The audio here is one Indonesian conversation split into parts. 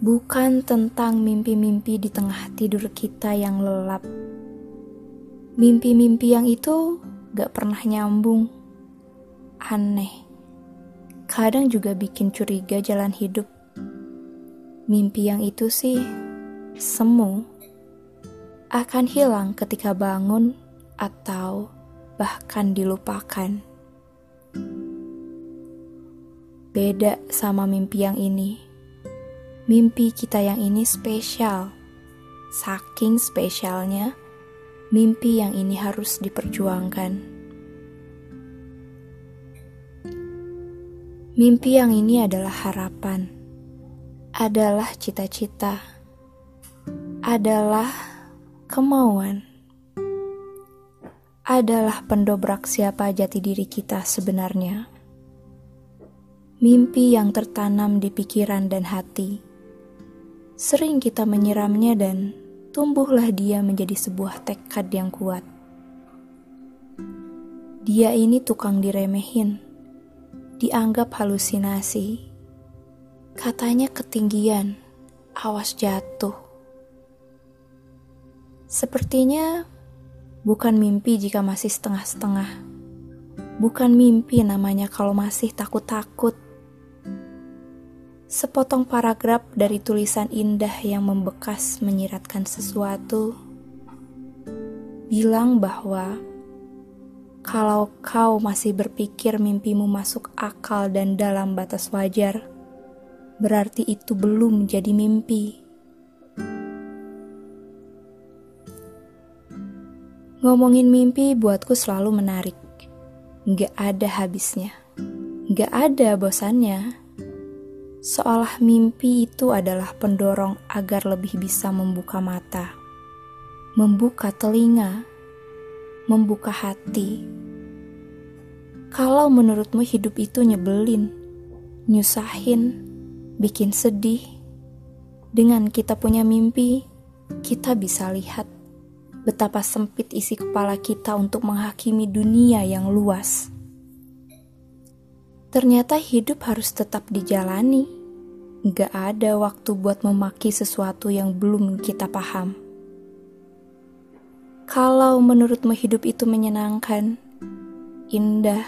bukan tentang mimpi-mimpi di tengah tidur kita yang lelap. Mimpi-mimpi yang itu gak pernah nyambung, aneh, kadang juga bikin curiga jalan hidup. Mimpi yang itu sih semu, akan hilang ketika bangun atau bahkan dilupakan. Beda sama mimpi yang ini Mimpi kita yang ini spesial. Saking spesialnya, mimpi yang ini harus diperjuangkan. Mimpi yang ini adalah harapan, adalah cita-cita, adalah kemauan, adalah pendobrak siapa jati diri kita sebenarnya. Mimpi yang tertanam di pikiran dan hati Sering kita menyiramnya dan tumbuhlah dia menjadi sebuah tekad yang kuat. Dia ini tukang diremehin, dianggap halusinasi. Katanya ketinggian, awas jatuh. Sepertinya bukan mimpi jika masih setengah-setengah. Bukan mimpi namanya kalau masih takut-takut Sepotong paragraf dari tulisan indah yang membekas menyiratkan sesuatu, bilang bahwa kalau kau masih berpikir mimpimu masuk akal dan dalam batas wajar, berarti itu belum menjadi mimpi. Ngomongin mimpi buatku selalu menarik. Gak ada habisnya. Gak ada bosannya seolah mimpi itu adalah pendorong agar lebih bisa membuka mata, membuka telinga, membuka hati. Kalau menurutmu hidup itu nyebelin, nyusahin, bikin sedih, dengan kita punya mimpi, kita bisa lihat betapa sempit isi kepala kita untuk menghakimi dunia yang luas. Ternyata hidup harus tetap dijalani. Gak ada waktu buat memaki sesuatu yang belum kita paham. Kalau menurutmu hidup itu menyenangkan, indah,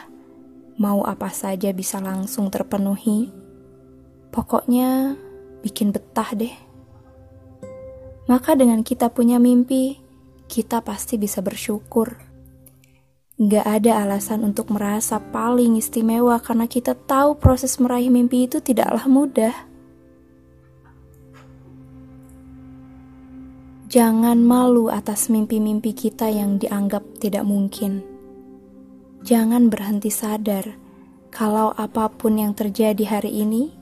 mau apa saja bisa langsung terpenuhi, pokoknya bikin betah deh. Maka dengan kita punya mimpi, kita pasti bisa bersyukur Gak ada alasan untuk merasa paling istimewa karena kita tahu proses meraih mimpi itu tidaklah mudah. Jangan malu atas mimpi-mimpi kita yang dianggap tidak mungkin. Jangan berhenti sadar kalau apa pun yang terjadi hari ini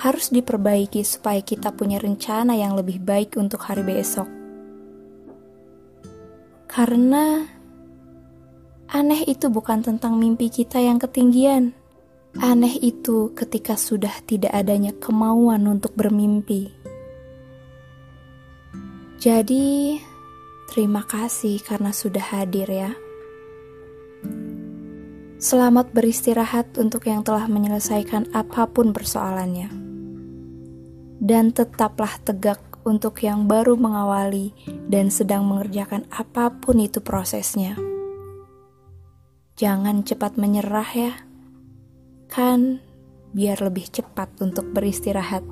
harus diperbaiki supaya kita punya rencana yang lebih baik untuk hari besok. Karena Aneh itu bukan tentang mimpi kita yang ketinggian. Aneh itu ketika sudah tidak adanya kemauan untuk bermimpi. Jadi, terima kasih karena sudah hadir ya. Selamat beristirahat untuk yang telah menyelesaikan apa pun persoalannya. Dan tetaplah tegak untuk yang baru mengawali dan sedang mengerjakan apa pun itu prosesnya. Jangan cepat menyerah ya. Kan biar lebih cepat untuk beristirahat.